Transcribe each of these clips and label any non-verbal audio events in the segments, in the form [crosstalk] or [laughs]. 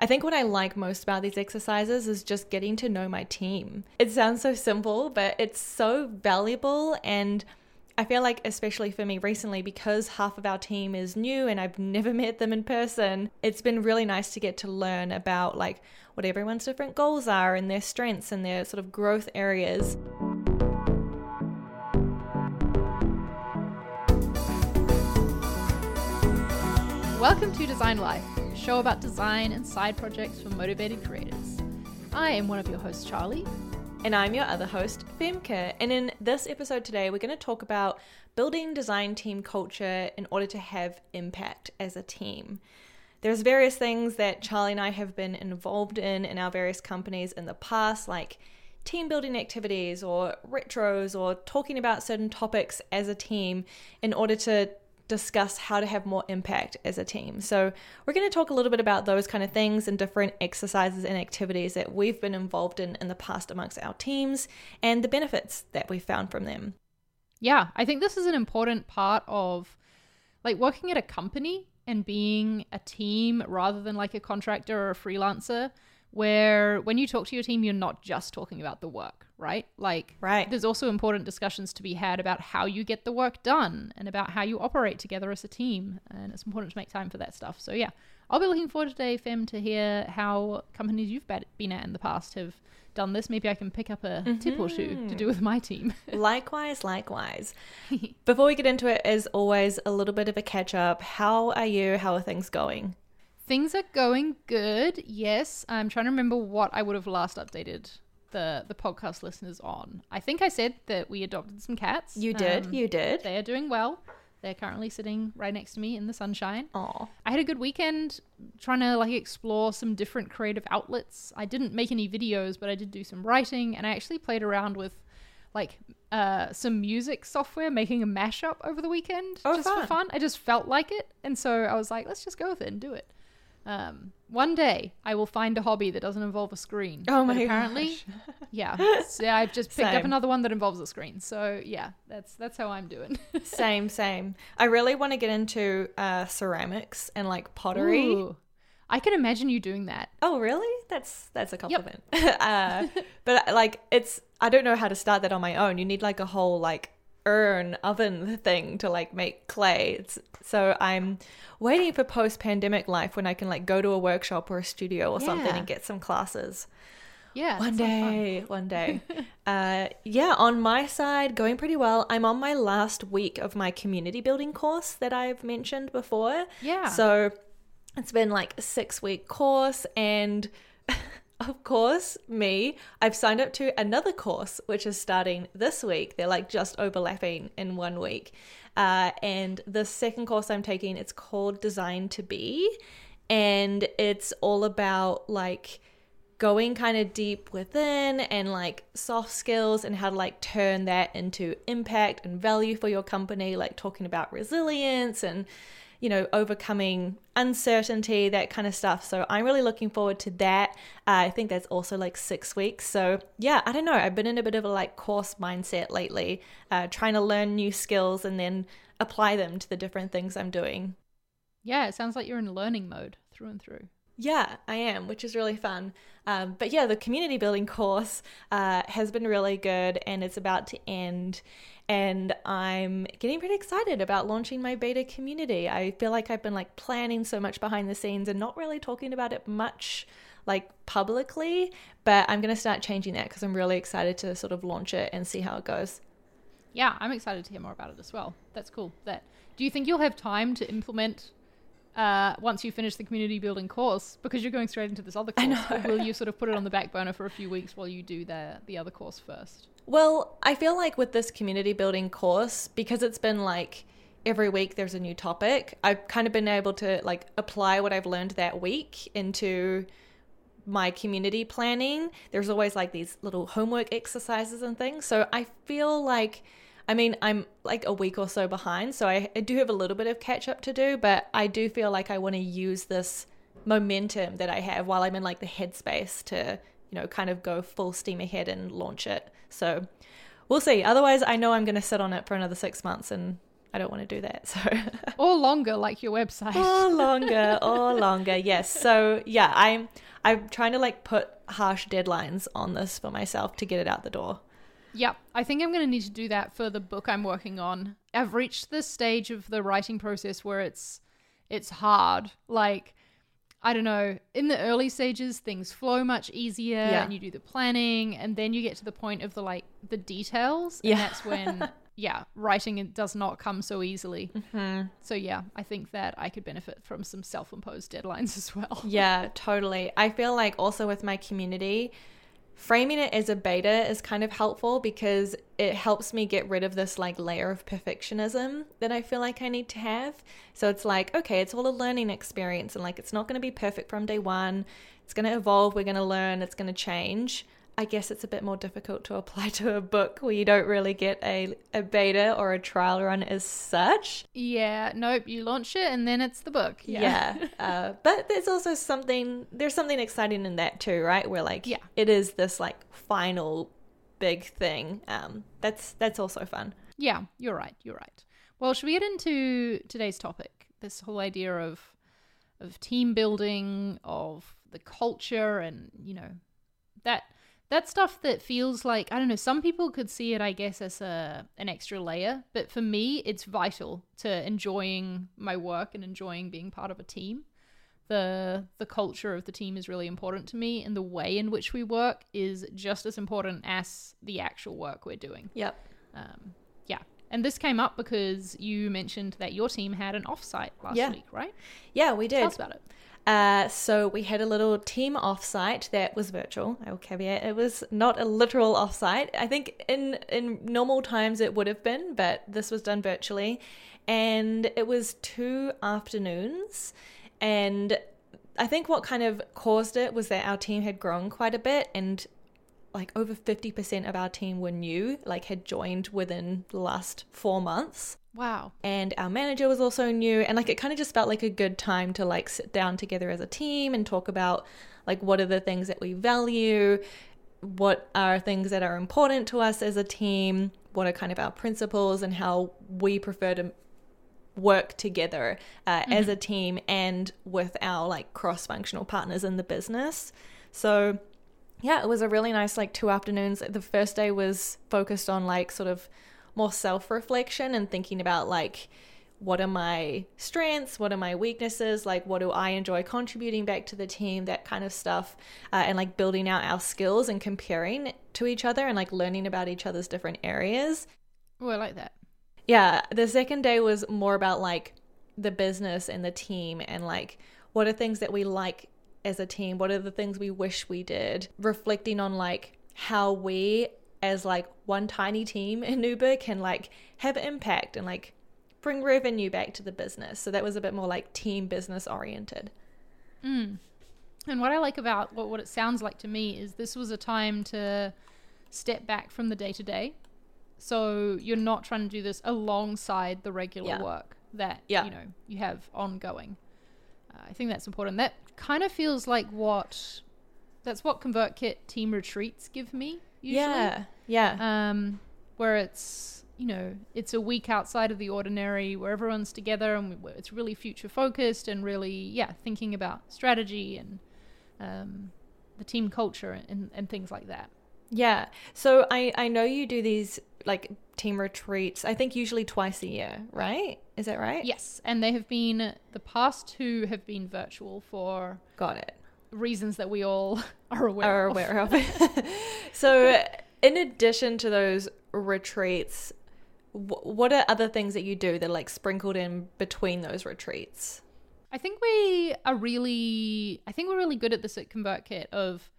I think what I like most about these exercises is just getting to know my team. It sounds so simple, but it's so valuable and I feel like, especially for me recently, because half of our team is new and I've [laughs] never met them in person, it's been really nice to get to learn about like what everyone's different goals are and their strengths and their sort of growth areas. Welcome to Design Life, show about design and side projects for motivated creators. I am one of your hosts, Charlie. And I'm your other host, Femke. And in this episode today, we're going to talk about building design team culture in order to have impact as a team. There's various things that Charlie and I have been involved in in our various companies in the past, like team building activities or retros or talking about certain topics as a team in order to discuss how to have more impact as a team. So, we're going to talk a little bit about those kind of things and different exercises and activities that we've been involved in in the past amongst our teams and the benefits that we've found from them. Yeah, I think this is an important part of like working at a company and being a team rather than like a contractor or a freelancer where when you talk to your team you're not just talking about the work right? Like, right. There's also important discussions to be had about how you get the work done and about how you operate together as a team. And it's important to make time for that stuff. So, yeah, I'll be looking forward today, Fem, to hear how companies you've been at in the past have done this. Maybe I can pick up a mm-hmm. tip or two to mm-hmm. do with my team. [laughs] likewise, likewise. Before we get into it, as always, a little bit of a catch up. How are you? How are things going? Things are going good. Yes, I'm trying to remember what I would have last updated the the podcast listeners on. I think I said that we adopted some cats. You did. Um, you did. They are doing well. They're currently sitting right next to me in the sunshine. Oh. I had a good weekend trying to like explore some different creative outlets. I didn't make any videos, but I did do some writing and I actually played around with like uh, some music software making a mashup over the weekend oh, just fun. for fun. I just felt like it. And so I was like, let's just go with it and do it. Um, one day I will find a hobby that doesn't involve a screen. Oh my but apparently, gosh. [laughs] [laughs] yeah. So I've just picked same. up another one that involves a screen. So yeah, that's that's how I'm doing. [laughs] same, same. I really want to get into uh, ceramics and like pottery. Ooh, I can imagine you doing that. Oh really? That's that's a compliment. Yep. uh, but like it's I don't know how to start that on my own. You need like a whole like urn oven [laughs] thing to like make clay. It's, so I'm waiting for post pandemic life when I can like go to a workshop or a studio or yeah. something and get some classes. Yeah. One day, one day. [laughs] uh, yeah, on my side, going pretty well. I'm on my last week of my community building course that I've mentioned before. Yeah. So it's been like a six week course and of course, me, I've signed up to another course which is starting this week. They're like just overlapping in one week. Uh, and the second course I'm taking, it's called Design to Be. And it's all about like going kind of deep within and like soft skills and how to like turn that into impact and value for your company, like talking about resilience and you know, overcoming uncertainty, that kind of stuff. So I'm really looking forward to that. Uh, I think that's also like six weeks. So yeah, I don't know. I've been in a bit of a like course mindset lately, uh, trying to learn new skills and then apply them to the different things I'm doing. Yeah, it sounds like you're in learning mode through and through. Yeah, I am, which is really fun. Um, but yeah, the community building course uh, has been really good and it's about to end. And I'm getting pretty excited about launching my beta community. I feel like I've been like planning so much behind the scenes and not really talking about it much like publicly, but I'm going to start changing that because I'm really excited to sort of launch it and see how it goes. Yeah, I'm excited to hear more about it as well. That's cool. That do you think you'll have time to implement uh, once you finish the community building course because you're going straight into this other course? Or will you [laughs] sort of put it on the back burner for a few weeks while you do the the other course first? Well, I feel like with this community building course, because it's been like every week there's a new topic, I've kind of been able to like apply what I've learned that week into my community planning. There's always like these little homework exercises and things. So I feel like I mean, I'm like a week or so behind, so I, I do have a little bit of catch up to do, but I do feel like I want to use this momentum that I have while I'm in like the headspace to, you know, kind of go full steam ahead and launch it. So we'll see. Otherwise, I know I'm going to sit on it for another six months and I don't want to do that. [laughs] So or longer, like your website. or longer, or [laughs] longer. Yes. So yeah, I'm I'm trying to like put harsh deadlines on this for myself to get it out the door. Yep, I think I'm going to need to do that for the book I'm working on. I've reached this stage of the writing process where it's it's hard. Like I don't know, in the early stages things flow much easier Yeah. and you do the planning and then you get to the point of the like the details and Yeah. that's when [laughs] yeah, writing it does not come so easily. Mm-hmm. So yeah, I think that I could benefit from some self-imposed deadlines as well. Yeah, totally. I feel like also with my community, framing it as a beta is kind of helpful because it helps me get rid of this like layer of perfectionism that I feel like I need to have. So it's like, okay, it's all a learning experience and like it's not going to be perfect from day one. It's going to evolve, we're going to learn, it's going to change. I guess it's a bit more difficult to apply [laughs] to a book where you don't really get a, a beta or a trial run as such. Yeah, nope, you launch it and then it's the book. Yeah. [laughs] uh, but there's also something, there's something exciting in that too, right? Where like, Yeah. it is this like final big thing. Um, that's, that's also fun. Yeah, you're right. You're right. Well, should we get into today's topic? This whole idea of of team building, of the culture, and you know that that stuff that feels like I don't know. Some people could see it, I guess, as a an extra layer, but for me, it's vital to enjoying my work and enjoying being part of a team. The the culture of the team is really important to me, and the way in which we work is just as important as the actual work we're doing. Yep. Um, yeah. And this came up because you mentioned that your team had an offsite last Yeah. week, right? Yeah, we Tell did. us about it. Uh, so we had a little team offsite that was virtual. I will caveat it was not a literal offsite. I think in in normal times it would have been, but this was done virtually, and it was two afternoons. And I think what kind of caused it was that our team had grown quite a bit, and like over fifty percent of our team were new, like had joined within the last four months. Wow. and our manager was also new and like it kind of just felt like a good time to like sit down together as a team and talk about like what are the things that we value what are things that are important to us as a team what are kind of our principles and how we prefer to work together uh, as a team and with our like cross-functional partners in the business. So yeah it was a really nice like two afternoons. The first day was focused on like sort of more self-reflection and thinking about like what are my strengths? What are my weaknesses? Like what do i enjoy contributing back to the team? That kind of stuff uh, and like building out our skills and comparing to each other and like learning about each other's different areas. Oh, I like that. yeah, the second day was more about like the business and the team and like what are things that we like as a team? What are the things we wish we did? Reflecting on like how we as like one tiny team in Uber can like have impact and like bring revenue back to the business. So that was a bit more like team business oriented. Mm. And what I like about what, what it sounds like to me is this was a time to step back from the day to day. So you're not trying to do this alongside the regular Yeah. work that Yeah. you know you have ongoing. I think that's important. That kind of feels like what that's what ConvertKit team retreats give me usually. Yeah. Yeah. um, where it's you know it's a week outside of the ordinary where everyone's together and we- it's really future focused and really yeah thinking about strategy and um, the team culture and, and things like that Yeah. So I I know you do these like team retreats. I think usually twice a year, right? Is that right? yes and they have been the past two have been virtual for Got it. reasons that we all [laughs] are aware Are of aware of. [laughs] so in addition to those retreats, what are other things that you do that are like sprinkled in between those retreats? I think we are really I think we're really good at this at ConvertKit of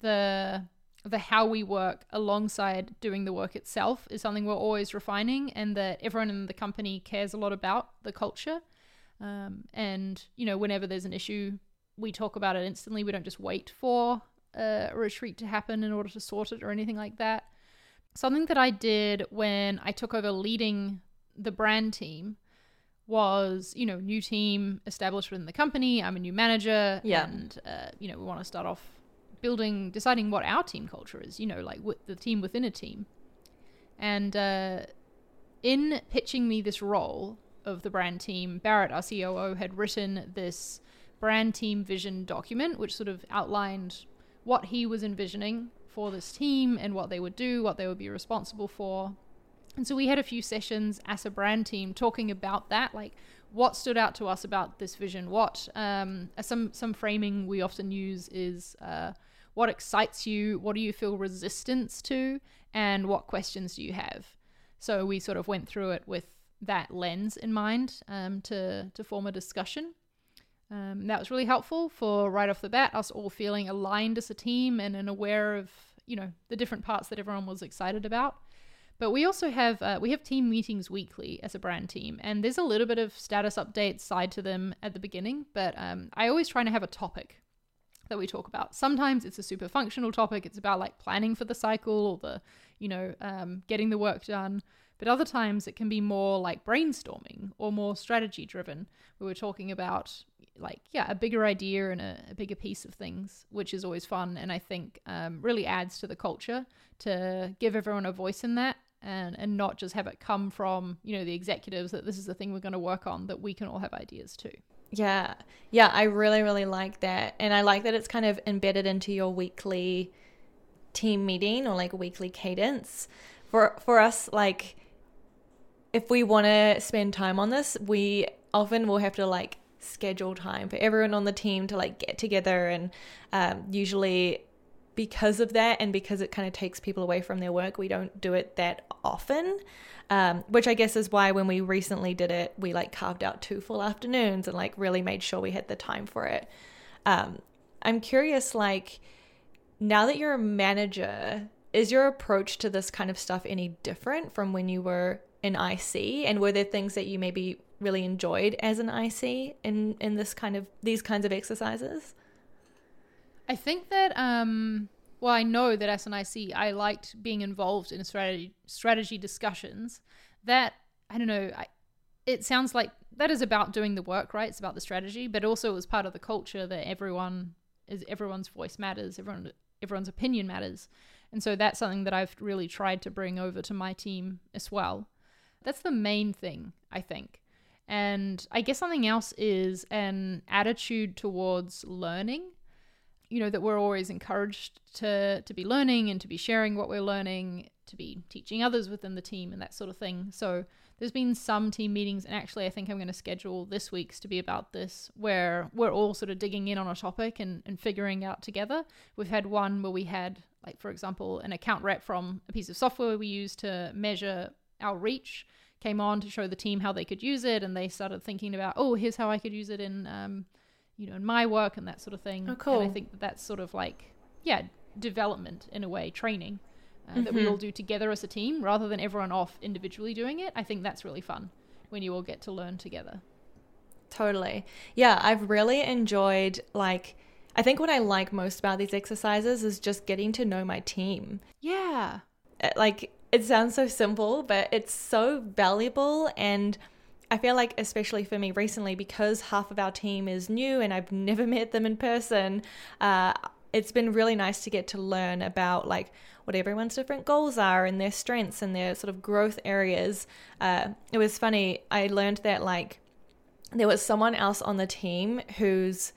the the how we work alongside doing the work itself is something we're always refining and that everyone in the company cares a lot about the culture. Um, and you know, whenever there's an issue, we talk about it instantly. We don't just wait for a retreat to happen in order to sort it or anything like that. Something that I did when I took over leading the brand team was, you know, new team established within the company. I'm a new manager, Yeah. and uh, you know, we want to start off building, deciding what our team culture is. You know, like the team within a team, and uh, in pitching me this role of the brand team, Barrett, our COO, had written this brand team vision document, which sort of outlined what he was envisioning for this team and what they would do, what they would be responsible for. And so we had a few sessions as a brand team talking about that, like what stood out to us about this vision. What um, some some framing we often use is uh, what excites you, what do you feel resistance to, and what questions do you have. So we sort of went through it with that lens in mind um, to to form a discussion. Um, that was really helpful for right off the bat, us all feeling aligned as a team and, and aware of you know the different parts that everyone was excited about. But we also have uh, we have team meetings weekly as a brand team, and there's a little bit of status updates side to them at the beginning. But um, I always try to have a topic that we talk about. Sometimes it's a super functional topic; it's about like planning for the cycle or the you know um, getting the work done. But other times it can be more like brainstorming or more strategy driven. We were talking about like yeah a bigger idea and a, a, bigger piece of things which is always fun and i think um, really adds to the culture to give everyone a voice in that and and not just have it come from you know the executives that this is the thing we're going to work on that we can all have ideas too yeah. Yeah i really really like that. And i like that it's kind of embedded into your weekly team meeting or like weekly cadence. For for us like if we want to spend time on this we often will have to like schedule time for everyone on the team to like get together and um, usually because of that and because it kind of takes people away from their work we don't do it that often. Um, which i guess is why when we recently did it we like carved out two full afternoons and like really made sure we had the time for it. Um, i'm curious like now that you're a manager is your approach to this kind of stuff any different from when you were in ic and were there things that you maybe really enjoyed as an IC in in this kind of these kinds of exercises? I think that um well I know that as an IC I liked being involved in strategy strategy discussions that I don't know I, it sounds like that is about doing the work right? It's about the strategy but also it was part of the culture that everyone is everyone's voice matters everyone everyone's opinion matters. And so that's something that I've really tried to bring over to my team as well. That's the main thing I think. And I guess something else is an attitude towards learning. You know, that we're always encouraged to, to be learning and to be sharing what we're learning, to be teaching others within the team and that sort of thing. So there's been some team meetings, and actually, I think I'm going to schedule this week's to be about this, where we're all sort of digging in on a topic and, and figuring out together. We've had one where we had, like, for example, an account rep from a piece of software we use to measure our reach came on to show the team how they could use it, and they started thinking about, oh, here's how I could use it in, um, you know, in my work and that sort of thing. Oh, cool. And I think that that's sort of like, yeah, development in a way, training uh, mm-hmm. that we all mm-hmm. do together as a team rather than everyone off individually doing it. I think that's really fun when you all get to learn together. Totally. Yeah, I've really enjoyed like. I think what I like most about these exercises is just getting to know my team. Yeah. Uh, like it sounds so simple, but it's so valuable. And I feel like, especially for me recently, because half of our team is new and I've [laughs] never met them in person, uh, it's been really nice to get to learn about like what everyone's different goals are and their strengths and their sort of growth areas. Uh, it was funny, I learned that like there was someone else on the team whose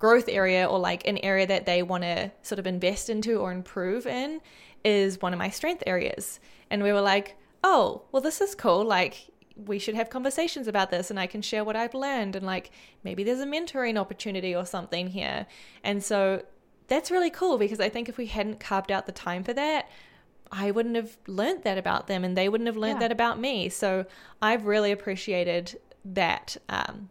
growth area or like an area that they want to sort of invest into or improve in is one of my strength areas. And we were like, oh, well, this is cool. Like, we should have conversations about this and I can share what I've learned. And like, maybe there's a mentoring opportunity or something here. And so that's really cool because I think if we hadn't carved out the time for that, I wouldn't have learned that about them and they wouldn't have learned yeah. that about me. So I've really appreciated that um,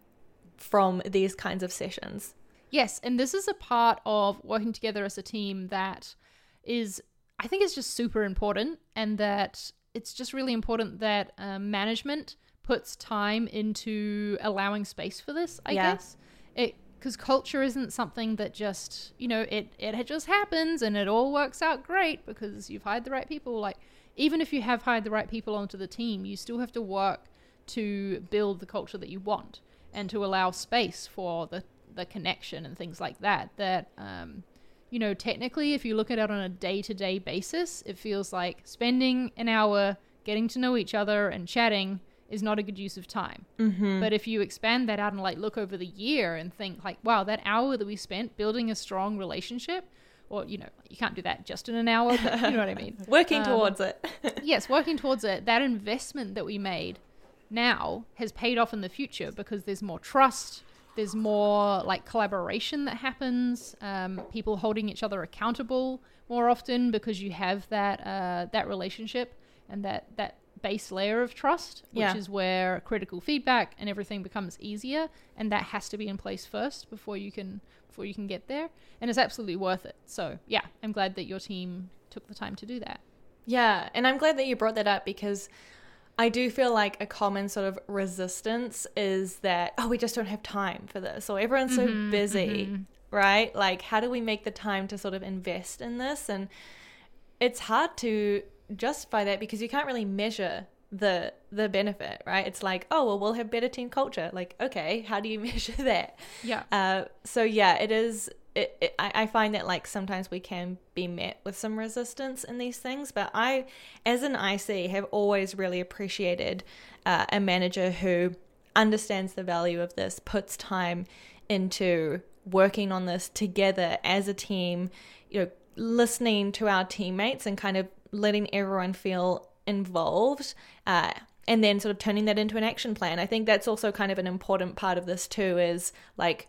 from these kinds of sessions. Yes. And this is a part of working together as a team that is I think it's just super important, and that it's just really important that um, management puts time into allowing space for this. I yeah. guess it because culture isn't something that just you know it it just happens and it all works out great because you've hired the right people. Like even if you have hired the right people onto the team, you still have to work to build the culture that you want and to allow space for the the connection and things like that. That um, you know, technically, if you look at it on a day to day basis, it feels like spending an hour getting to know each other and chatting is not a good use of time. Mm-hmm. But if you expand that out and like look over the year and think like, wow, that hour that we spent building a strong relationship, or you know, you can't do that just in an hour, but you know what I mean. [laughs] Working Um, towards it. [laughs] yes, working towards it, that investment that we made now has paid off in the future because there's more trust, there's more like collaboration that happens, um, people holding each other accountable more often because you have that uh, that relationship and that that base layer of trust, which Yeah. is where critical feedback and everything becomes easier, and that has to be in place first before you can before you can get there, and it's absolutely worth it. So yeah, I'm glad that your team took the time to do that. Yeah, and I'm glad that you brought that up because I do feel like a common sort of resistance is that, oh, we just don't have time for this, or everyone's so Mhm, busy, mhm. right? Like, how do we make the time to sort of invest in this? And it's hard to justify that because you can't really measure the the benefit right it's like oh well we'll have better team culture like okay how do you [laughs] measure that Yeah. uh, so yeah, it is. It, it, I, find that like sometimes we can be met with some resistance in these things, but I, as an IC, have always really appreciated uh, a manager who understands the value of this, puts time into working on this together as a team, you know, listening to our teammates and kind of letting everyone feel involved. Uh, and then sort of turning that into an action plan. I think that's also kind of an important part of this too is like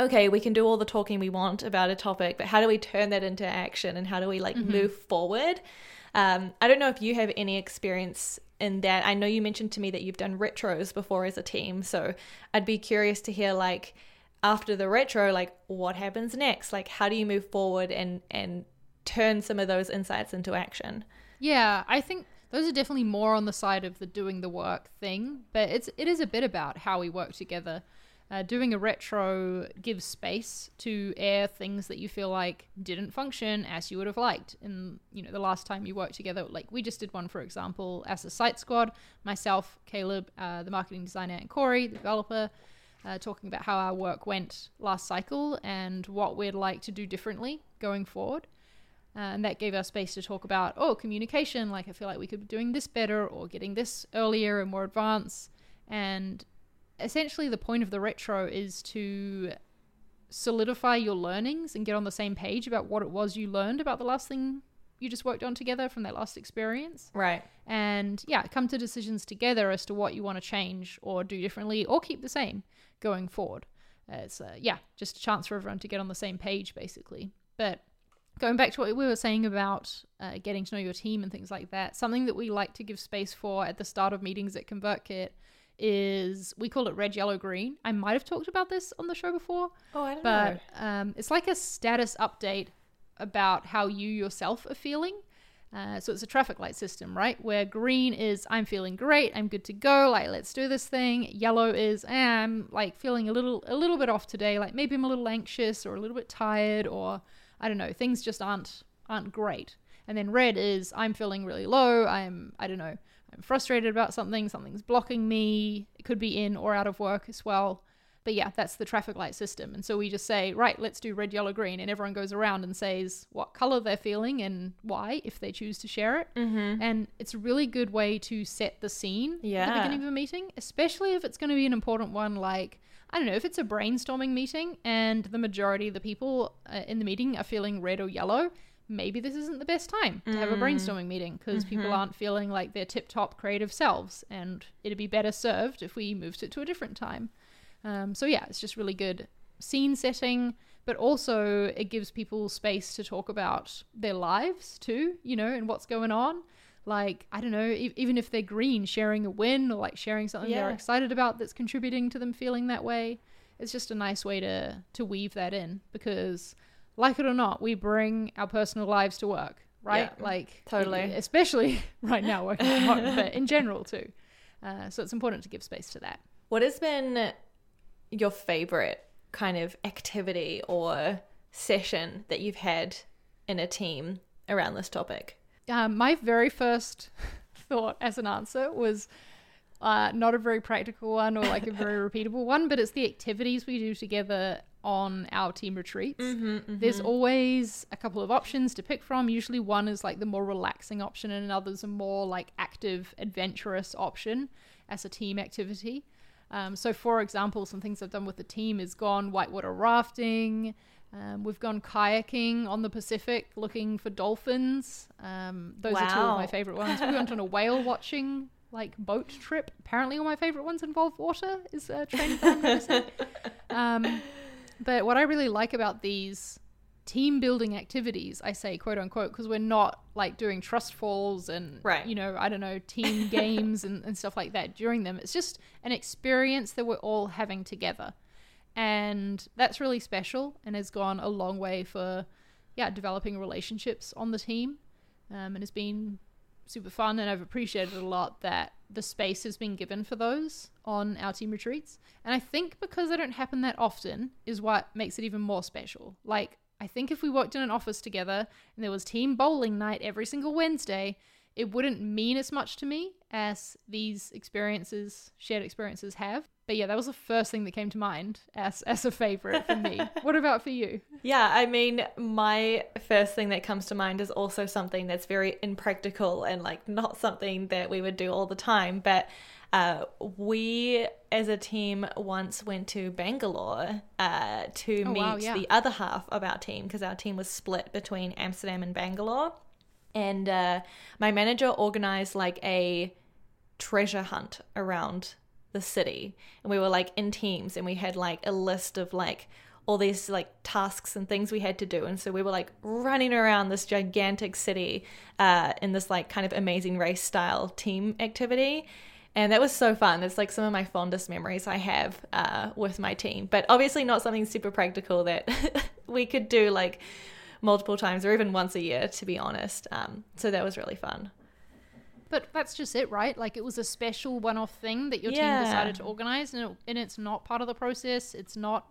okay, we can do all the talking we want about a topic, but how do we turn that into action and how do we like move forward? Um, I don't know if you have any experience in that. I know you mentioned to me that you've done retros before as a team, so I'd be curious to hear like after the retro, like what happens next? Like how do you move forward and and turn some of those insights into action? Yeah, I think those are definitely more on the side of the doing the work thing, but it's it is a bit about how we work together. Uh, doing a retro gives space to air things that you feel like didn't function as you would have liked in you know the last time you worked together. Like we just did one, for example, as a site squad, myself, Caleb, uh, the marketing designer, and Corey, the developer, uh, talking about how our work went last cycle and what we'd like to do differently going forward. Uh, and that gave us space to talk about oh communication like i feel like we could be doing this better or getting this earlier and more advanced and essentially the point of the retro is to solidify your learnings and get on the same page about what it was you learned about the last thing you just worked on together from that last experience. Right. and yeah come to decisions together as to what you want to change or do differently or keep the same going forward. Uh, it's uh, yeah just a chance for everyone to get on the same page basically. But going back to what we were saying about uh, getting to know your team and things like that something that we like to give space for at the start of meetings at convertkit is we call it red yellow green i might have talked about this on the show before Oh, I don't but know. um, it's like a status update about how you yourself are feeling. Uh, so it's a traffic light system, right? Where green is I'm feeling great, I'm good to go, like let's do this thing. Yellow is eh, I'm like feeling a little a little bit off today, like maybe I'm a little anxious or a little bit tired or I don't know, things just aren't aren't great. And then red is I'm feeling really low, I'm I don't know, I'm frustrated about something, something's blocking me. It could be in or out of work as well. But yeah, that's the traffic light system. And so we just say, right, let's do red, yellow, green. And everyone goes around and says what color they're feeling and why, if they choose to share it. Mm-hmm. And it's a really good way to set the scene at the beginning of a meeting, especially if it's going to be an important one like, I don't know, if it's a brainstorming meeting and the majority of the people uh, in the meeting are feeling red or yellow, maybe this isn't the best time to have a brainstorming meeting because people aren't feeling like their tip top creative selves. And it'd be better served if we moved it to a different time. Um, so yeah, it's just really good scene setting, but also it gives people space to talk about their lives too, you know, and what's going on. Like I don't know, e- even if they're green, sharing a win or like sharing something they're excited about that's contributing to them feeling that way. It's just a nice way to to weave that in because, like it or not, we bring our personal lives to work, right? Yeah, like totally. especially [laughs] right now working from home, but in general too. Uh, so it's important to give space to that. What has been your favorite kind of activity or session that you've had in a team around this topic? Um, my very first [laughs] thought as an answer was uh, not a very practical one or like a very [laughs] repeatable one, but it's the activities we do together on our team retreats. Mm-hmm, There's always a couple of options to pick from. Usually, one is like the more relaxing option, and another's a more like active, adventurous option as a team activity. Um, so, for example, some things I've done with the team is gone whitewater rafting. Um, we've gone kayaking on the Pacific looking for dolphins. Um, those are two of my favorite ones. [laughs] We went on a whale watching like boat trip. Apparently, all my favorite ones involve water. Is me to. [laughs] Um, but what I really like about these team building activities, I say quote unquote, because we're not like doing trust falls and Right. you know I don't know team [laughs] games and, and stuff like that during them. It's just an experience that we're all having together, and that's really special and has gone a long way for yeah developing relationships on the team, um, and has been super fun and I've appreciated a lot that the space has been given for those on our team retreats. And I think because they don't happen that often is what makes it even more special. Like I think if we worked in an office together and there was team bowling night every single Wednesday, it wouldn't mean as much to me as these experiences, shared experiences have. But yeah, that was the first thing that came to mind as [laughs] as a favorite for me. [laughs] what about for you? Yeah, I mean, my first thing that comes to mind is also something that's very impractical and like not something that we would do all the time. But uh, we as a team once went to Bangalore uh, to Oh, meet wow, yeah. the other half of our team because our team was split between Amsterdam and Bangalore. And uh, my manager organized like a treasure hunt around the city. And we were like in teams and we had like a list of like all these like tasks and things we had to do. And so we were like running around this gigantic city uh, in this like kind of amazing race style team activity. And that was so fun. It's like some of my fondest memories i have uh, with my team. But obviously not something super practical that [laughs] we could do like multiple times or even once a year to be honest um, so that was really fun But that's just it, right? Like it was a special one-off thing that your Yeah. team decided to organize, and, it, and it's not part of the process. It's not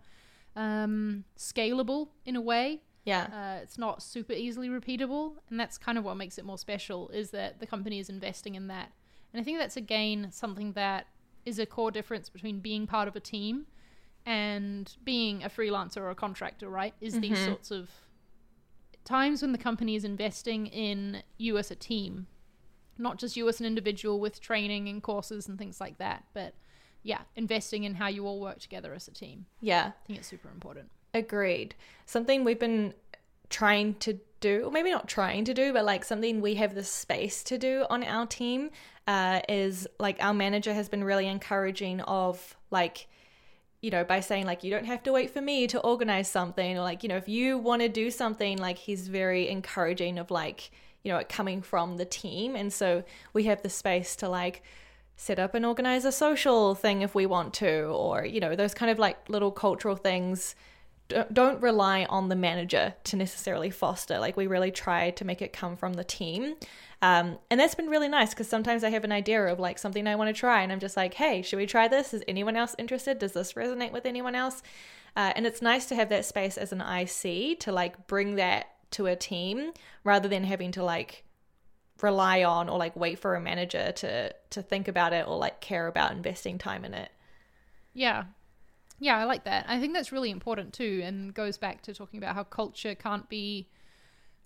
um, scalable in a way. yeah Uh, it's not super easily repeatable, and that's kind of what makes it more special. Is that the company is investing in that, and I think that's again something that is a core difference between being part of a team and being a freelancer or a contractor. Right? Is these Mhm. sorts of times when the company is investing in you as a team, not just you as an individual with training and courses and things like that, but yeah, investing in how you all work together as a team. yeah I think it's super important. Agreed. Something we've been trying to do, or maybe not trying to do, but like something we have the space to do on our team uh, is like our manager has been really encouraging of like, you know, by saying like, you don't have to wait for me to organize something, or like, you know, if you want to do something, like he's very encouraging of like, you know, it coming from the team. And so we have the space to like, set up and organize a social thing if we want to or you know those kind of like little cultural things don't- rely on the manager to necessarily foster. Like we really try to make it come from the team. Um, and that's been really nice because sometimes i have an idea of like something i want to try and i'm just like hey should we try this? Is anyone else interested? Does this resonate with anyone else? Uh, and it's nice to have that space as an ic to like bring that to a team rather than having to like rely on or like wait for a manager to to think about it or like care about investing time in it. Yeah. Yeah, I like that. I think that's really important too and goes back to talking about how culture can't be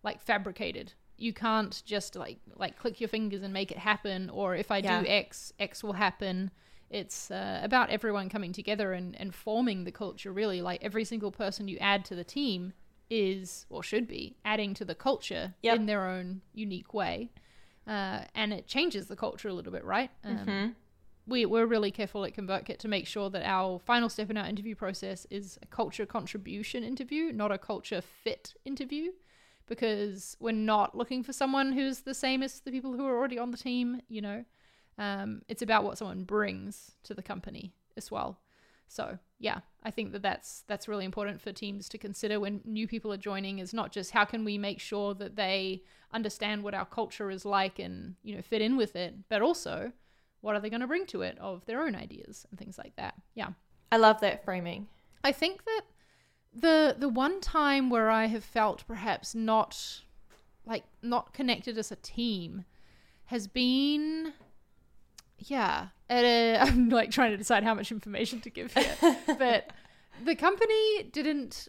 like fabricated. You can't just like like click your fingers and make it happen or if I Yeah. do X, X will happen. It's uh, about everyone coming together and, and forming the culture really. Like every single person you add to the team is or should be adding to the culture Yep. in their own unique way. Uh, and it changes the culture a little bit, right? Um, we, we're really careful at ConvertKit to make sure that our final step in our interview process is a culture contribution interview, not a culture fit interview, because we're not looking for someone who's the same as the people who are already on the team, you know. Um, it's about what someone brings to the company as well. So yeah, I think that that's that's really important for teams to consider when new people are joining. Is not just how can we make sure that they understand what our culture is like and you know fit in with it, but also what are they going to bring to it of their own ideas and things like that. Yeah, i love that framing I think that the the one time where I have felt perhaps not like not connected as a team has been yeah [laughs] I'm like trying to decide how much information to give here [laughs] but the company didn't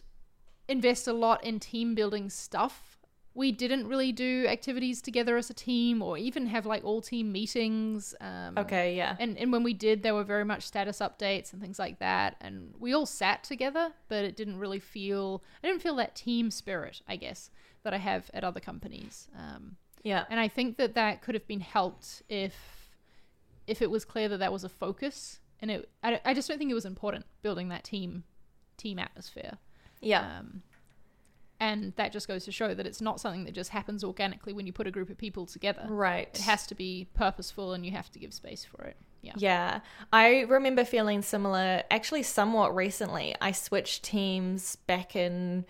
invest a lot in team building stuff. We didn't really do activities together as a team or even have like all team meetings. Um, Okay, yeah. And, and when we did, there were very much status updates and things like that. And we all sat together, but it didn't really feel, I didn't feel that team spirit, I guess, that I have at other companies. Um, Yeah. and I think that that could have been helped if if it was clear that that was a focus. And it, I, I just don't think it was important building that team team atmosphere. Yeah. Um, and that just goes to show that it's not something that just happens organically when you put a group of people together. right. It has to be purposeful, and you have to give space for it. Yeah. Yeah. I remember feeling similar actually somewhat recently. I switched teams back in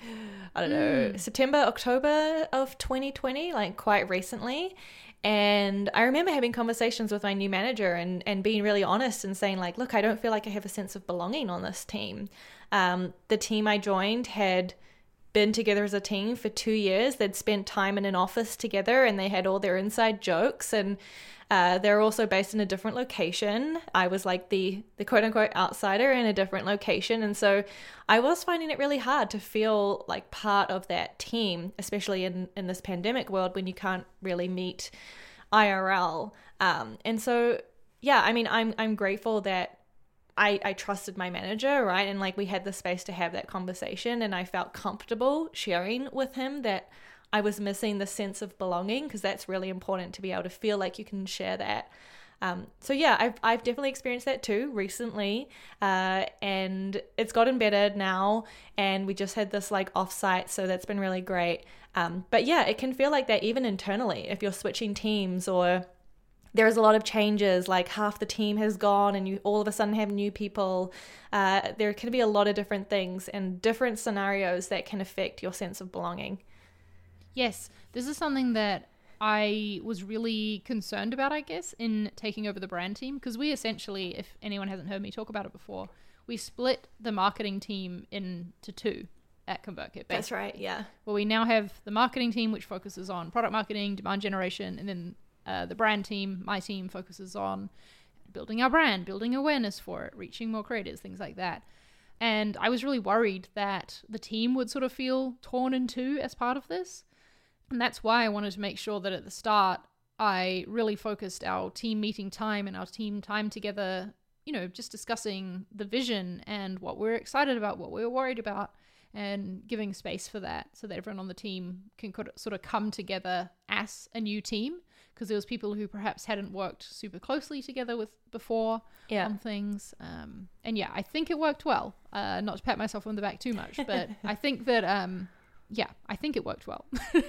I don't know, September, October of 2020, like quite recently. And I remember having conversations with my new manager and, and being really honest and saying, like, look, I don't feel like I have a sense of belonging on this team. Um, the team I joined had been together as a team for two years. They'd spent time in an office together and they had all their inside jokes. And uh, they're also based in a different location. I was like the the quote unquote outsider in a different location, and so I was finding it really hard to feel like part of that team, especially in in this pandemic world when you can't really meet IRL. Um, and so yeah, I mean, I'm I'm grateful that I, I trusted my manager, right? And like we had the space to have that conversation, and I felt comfortable sharing with him that I was missing the sense of belonging because that's really important to be able to feel like you can share that. Um, so yeah, I've I've definitely experienced that too recently, uh, and it's gotten better now. And we just had this like offsite, so that's been really great. Um, but yeah, it can feel like that even internally if you're switching teams or there's a lot of changes like half the team has gone and you all of a sudden have new people. Uh, there can be a lot of different things and different scenarios that can affect your sense of belonging. Yes, this is something that I was really concerned about, I guess, in taking over the brand team because we essentially, if anyone hasn't heard me talk about it before, we split the marketing team into two at ConvertKit. that's right yeah. Well, we now have the marketing team, which focuses on product marketing, demand generation, and then uh, the brand team, my team, focuses on building our brand, building awareness for it, reaching more creators, things like that. And I was really worried that the team would sort of feel torn in two as part of this. And that's why I wanted to make sure that at the start, I really focused our team meeting time and our team time together, you know, just discussing the vision and what we're excited about, what we're worried about, and giving space for that so that everyone on the team can sort of come together as a new team. Because there was people who perhaps hadn't worked super closely together with before yeah on things. Um, and yeah, I think it worked well. Uh, not to pat myself on the back too much, but [laughs] I think that um, yeah, I think it worked well. [laughs]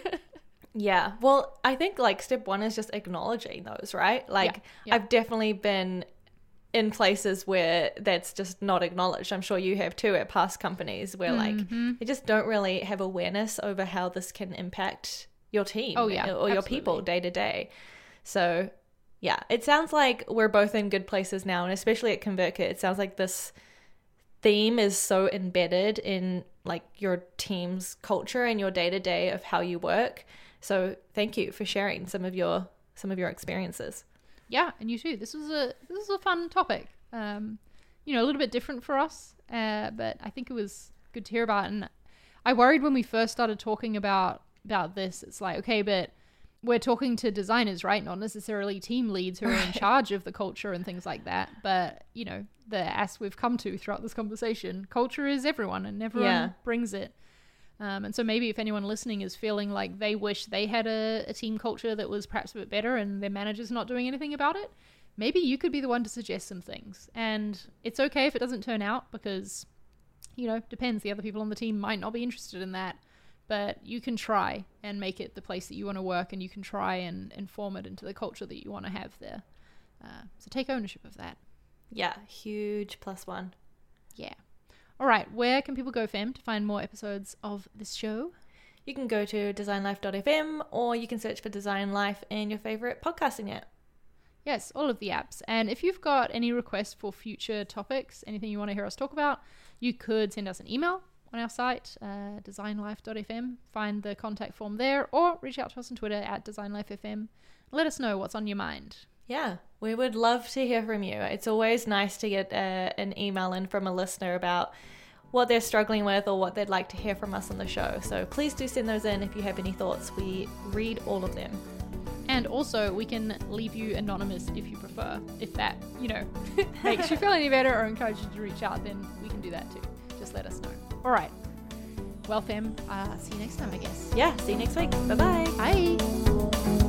Yeah. Well, I think like step one is just acknowledging those, right? Like yeah. I've definitely been in places where that's just not acknowledged. I'm sure you have too at past companies where like Mm-hmm. you just don't really have awareness over how this can impact your team Oh, yeah, or your people day to day. So yeah, it sounds like we're both in good places now and especially at ConvertKit, it sounds like this theme is so embedded in like your team's culture and your day to day of how you work. So thank you for sharing some of your some of your experiences. yeah, and you too. This was a this was a fun topic. Um, you know, a little bit different for us, uh, but I think it was good to hear about. And I worried when we first started talking about about this. It's like, okay, but we're talking to designers, right? Not necessarily team leads who are in charge of the culture and things like that. But you know, the as we've come to throughout this conversation, culture is everyone, and everyone Yeah. brings it. Um, and so maybe if anyone listening is feeling like they wish they had a, a team culture that was perhaps a bit better and their manager's not doing anything about it, maybe you could be the one to suggest some things. And it's okay if it doesn't turn out because, you know, depends. The other people on the team might not be interested in that. But you can try and make it the place that you want to work and you can try and inform it into the culture that you want to have there. Uh, so take ownership of that. Yeah, huge plus one. Yeah. All right. Where can people go, fam, to find more episodes of this show? You can go to designlife.fm or you can search for Design Life in your favorite podcasting app. Yes, all of the apps. And if you've got any requests for future topics, anything you want to hear us talk about, you could send us an email on our site, uh, designlife.fm. Find the contact form there or reach out to us on Twitter at designlifefm. Let us know what's on your mind. Yeah, we would love to hear from you. It's always nice to get uh, an email in from a listener about what they're struggling with or what they'd like to hear from us on the show. So please do send those in if you have any thoughts. We read all of them. And also, we can leave you anonymous if you prefer. If that, you know, [laughs] makes you feel any better or encourages you to reach out, then we can do that too. Just let us know. All right. Well, fam, uh, see you next time, I guess. Yeah, see you next week. Bye-bye. Bye.